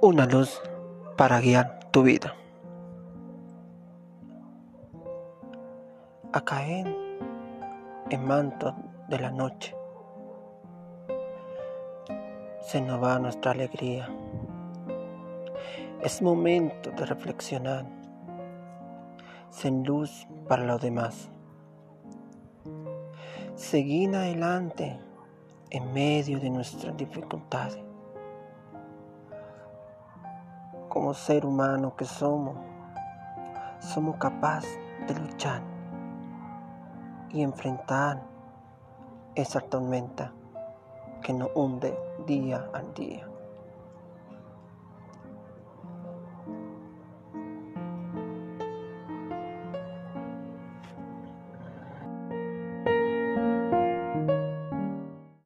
una luz para guiar tu vida. A en manto de la noche se nos va nuestra alegría. Es momento de reflexionar, sin luz para los demás. Seguir adelante en medio de nuestras dificultades como ser humano que somos, somos capaces de luchar y enfrentar esa tormenta que nos hunde día a día.